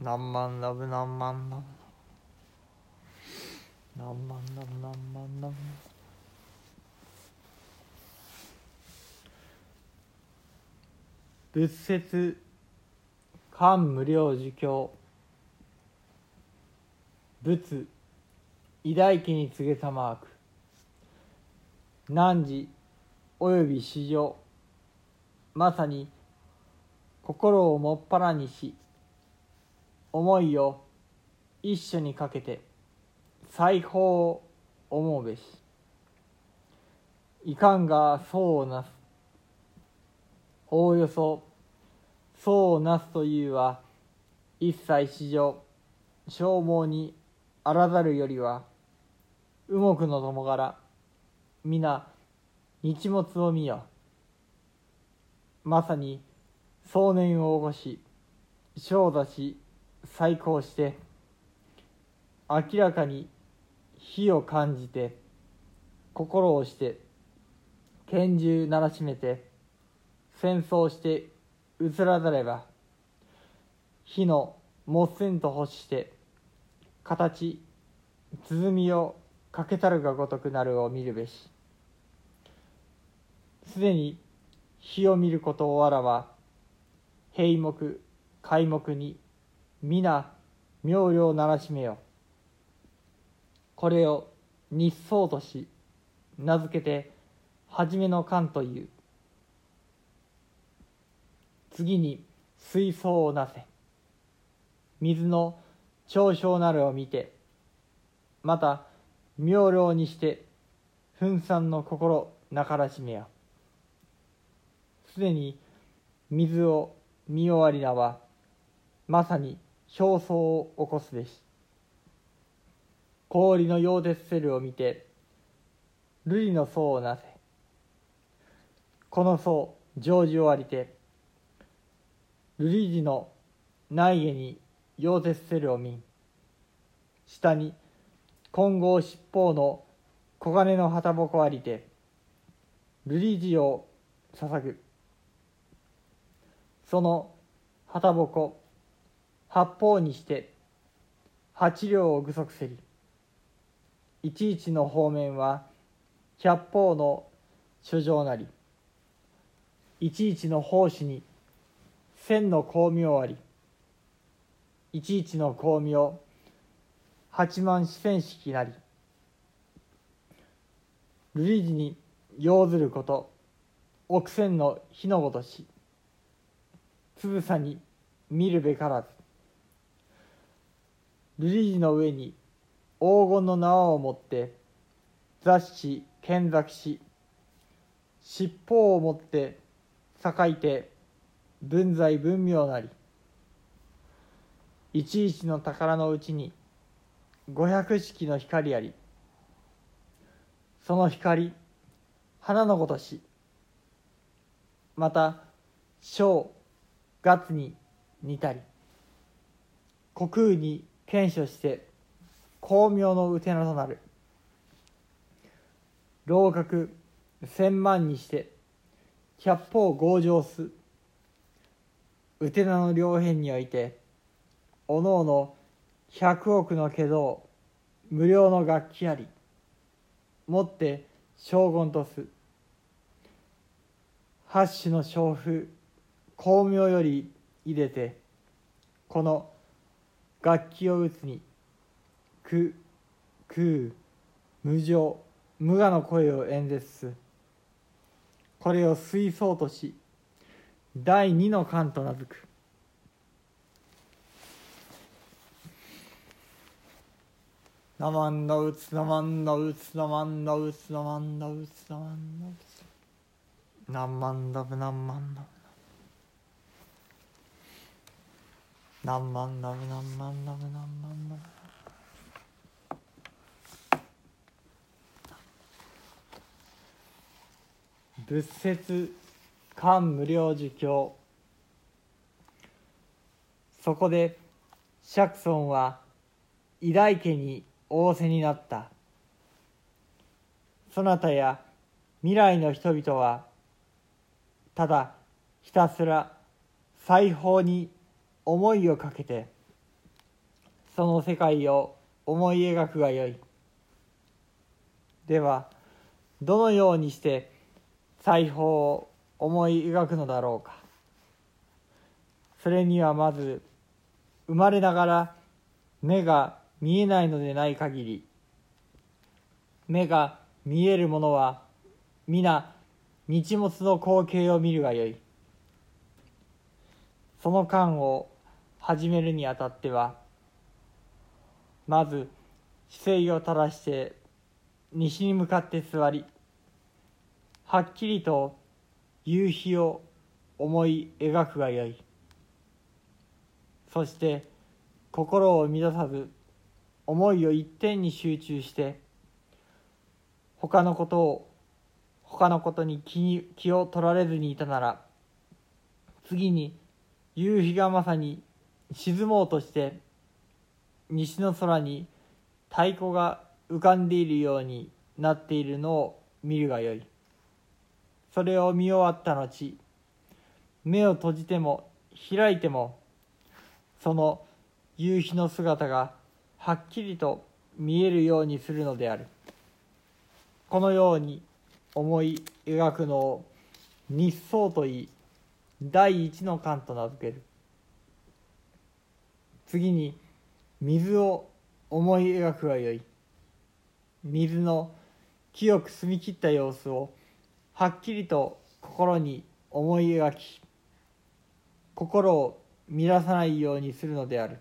何万ラブ何万ラブ何万ラブ何万ラブ仏説漢無量寿経。仏偉大家に告げたマーク。汝および史上まさに心をもっぱらにし思いを一緒にかけて裁縫を思うべし。いかんがそうをなす。おおよそそうをなすというは一切史上消耗にあらざるよりは右目の友柄皆日没を見よ。まさに壮年を起こし正座し再興して明らかに火を感じて心をして拳銃鳴らしめて戦争してうつらざれば火のもっせんと欲して形鼓をかけたるがごとくなるを見るべし。すでに火を見ることをわらば閉目開目に皆妙量ならしめよ。これを日相とし名付けて初めの漢という。次に水槽をなせ。水の長小なるを見てまた妙量にして噴散の心なからしめよ。すでに水を見終わりなはまさに焦燥を起こすべし。氷の溶鉄セルを見て瑠璃の層をなせ。この層常時をありて瑠璃地の内下に溶鉄セルを見下に金剛七宝の黄金の旗ぼこありて瑠璃地を捧ぐ。その旗ぼこ八方にして八両を具足せり。一一の方面は百方の書状なり。一一の奉仕に千の光明あり。一一の光明八万四千式なり。瑠璃寺に要ずること億千の火のごとし。つぶさに見るべからず。瑠璃地の上に黄金の縄を持って雑誌剣崎し尻尾を持って栄えて文在文明なり。一一の宝のうちに五百式の光あり。その光花のごとし。また小月に似たり。虚空に検証して巧妙のうてなとなる。老閣千万にして百方強情す。うてなの両辺においておのおの百億のけど無料の楽器あり。もって将軍とす。八種の娼婦巧妙より入れてこの楽器を打つにく空無常無我の声を演説す。これを水槽とし第二の漢と名付く。ナマンのうつナマンのうつナマンのうつナマンのうつナマンのうつ。何万ダブ何万ダブ。なんなんなんなんなんなんなんなんなん仏説漢無量寿経。そこで釈尊は偉大家に仰せになった。そなたや未来の人々はただひたすら裁縫に思いをかけてその世界を思い描くがよい。ではどのようにして裁縫を思い描くのだろうか。それにはまず生まれながら目が見えないのでない限り目が見えるものは皆日没の光景を見るがよい。その間を始めるにあたってはまず姿勢を正して西に向かって座りはっきりと夕日を思い描くがよい。そして心を乱さず思いを一点に集中して他のことを他のことに気に気を取られずにいたなら次に夕日がまさに沈もうとして西の空に太鼓が浮かんでいるようになっているのを見るがよい。それを見終わった後目を閉じても開いてもその夕日の姿がはっきりと見えるようにするのである。このように思い描くのを日相といい第一の観と名付ける。次に水を思い描くがよい。水の清く澄み切った様子をはっきりと心に思い描き心を乱さないようにするのである。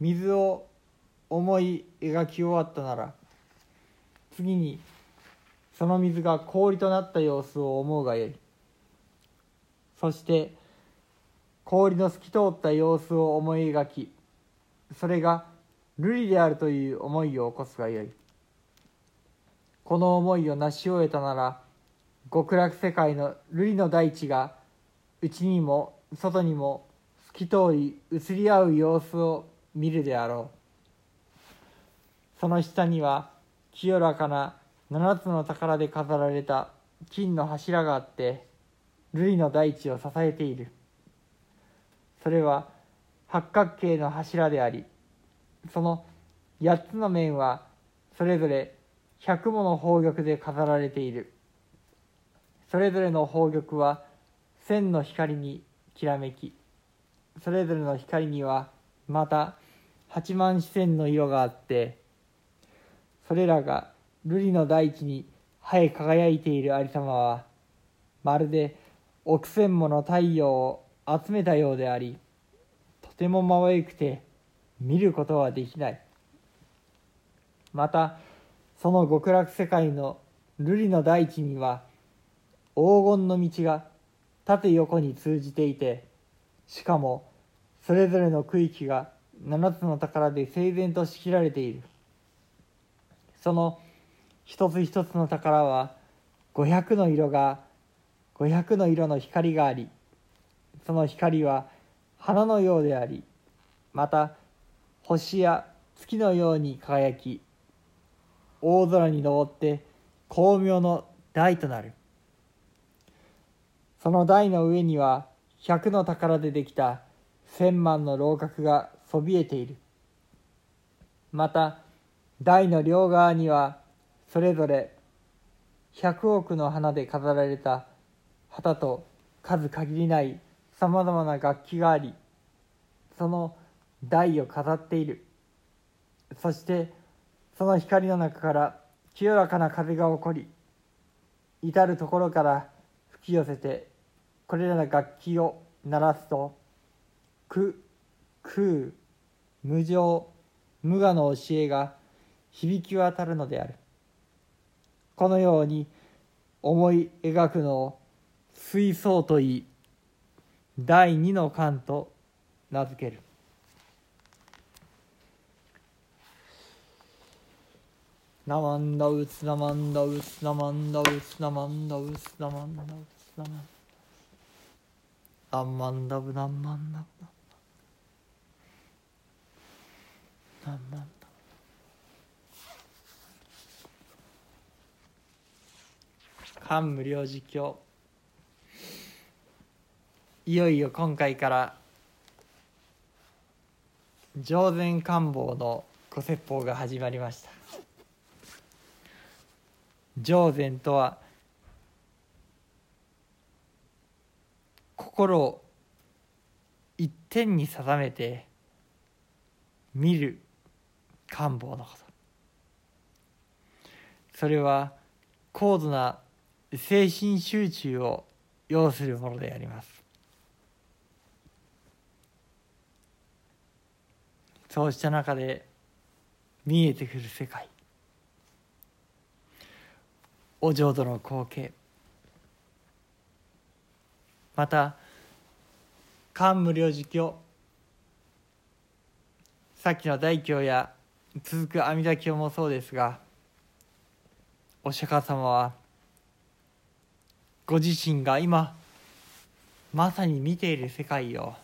水を思い描き終わったなら次にその水が氷となった様子を思うがよい。そして氷の透き通った様子を思い描きそれが瑠璃であるという思いを起こすがよい。この思いを成し終えたなら極楽世界の瑠璃の大地が内にも外にも透き通り移り合う様子を見るであろう。その下には清らかな七つの宝で飾られた金の柱があって瑠璃の大地を支えている。それは八角形の柱でありその八つの面はそれぞれ百もの宝玉で飾られている。それぞれの宝玉は千の光にきらめき。それぞれの光にはまた八万四千の色があってそれらが瑠璃の大地に生え輝いている有様はまるで億千もの太陽を集めたようでありとてもまばゆくて見ることはできない。またその極楽世界の瑠璃の大地には黄金の道が縦横に通じていてしかもそれぞれの区域が七つの宝で整然と仕切られている。その一つ一つの宝は500の色が500の色の光がありその光は花のようでありまた星や月のように輝き大空に昇って光明の台となる。その台の上には百の宝でできた千万の楼閣がそびえている。また台の両側にはそれぞれ百億の花で飾られた旗と数限りないさまざまな楽器がありその台を飾っている。そしてその光の中から清らかな風が起こり至る所から吹き寄せてこれらの楽器を鳴らすと「く」「空」「無常」「無我の教えが響き渡るのである。このように思い描くのを水槽といい第2の巻と名付ける。なまんナマンダウんナマンダウんナマンダウんナマンダウんナマンダまんだあんまんだぶなんまんだぶなんまんだ漢無量実況いよいよ今回から上善官房のご説法が始まりました。上善とは心を一点に定めて見る官房のこと。それは高度な精神集中を要するものであります。そうした中で見えてくる世界。お浄土の光景。また漢無量寿経さっきの大経や続く阿弥陀経もそうですがお釈迦様はご自身が今まさに見ている世界を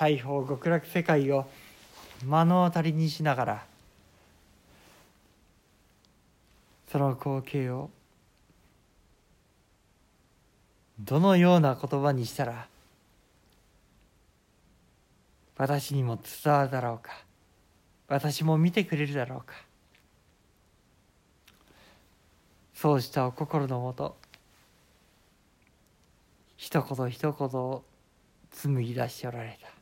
西方極楽世界を目の当たりにしながらその光景をどのような言葉にしたら私にも伝わるだろうか私も見てくれるだろうか。そうしたお心のもと一言一言を紡ぎ出しておられた。